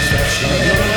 perception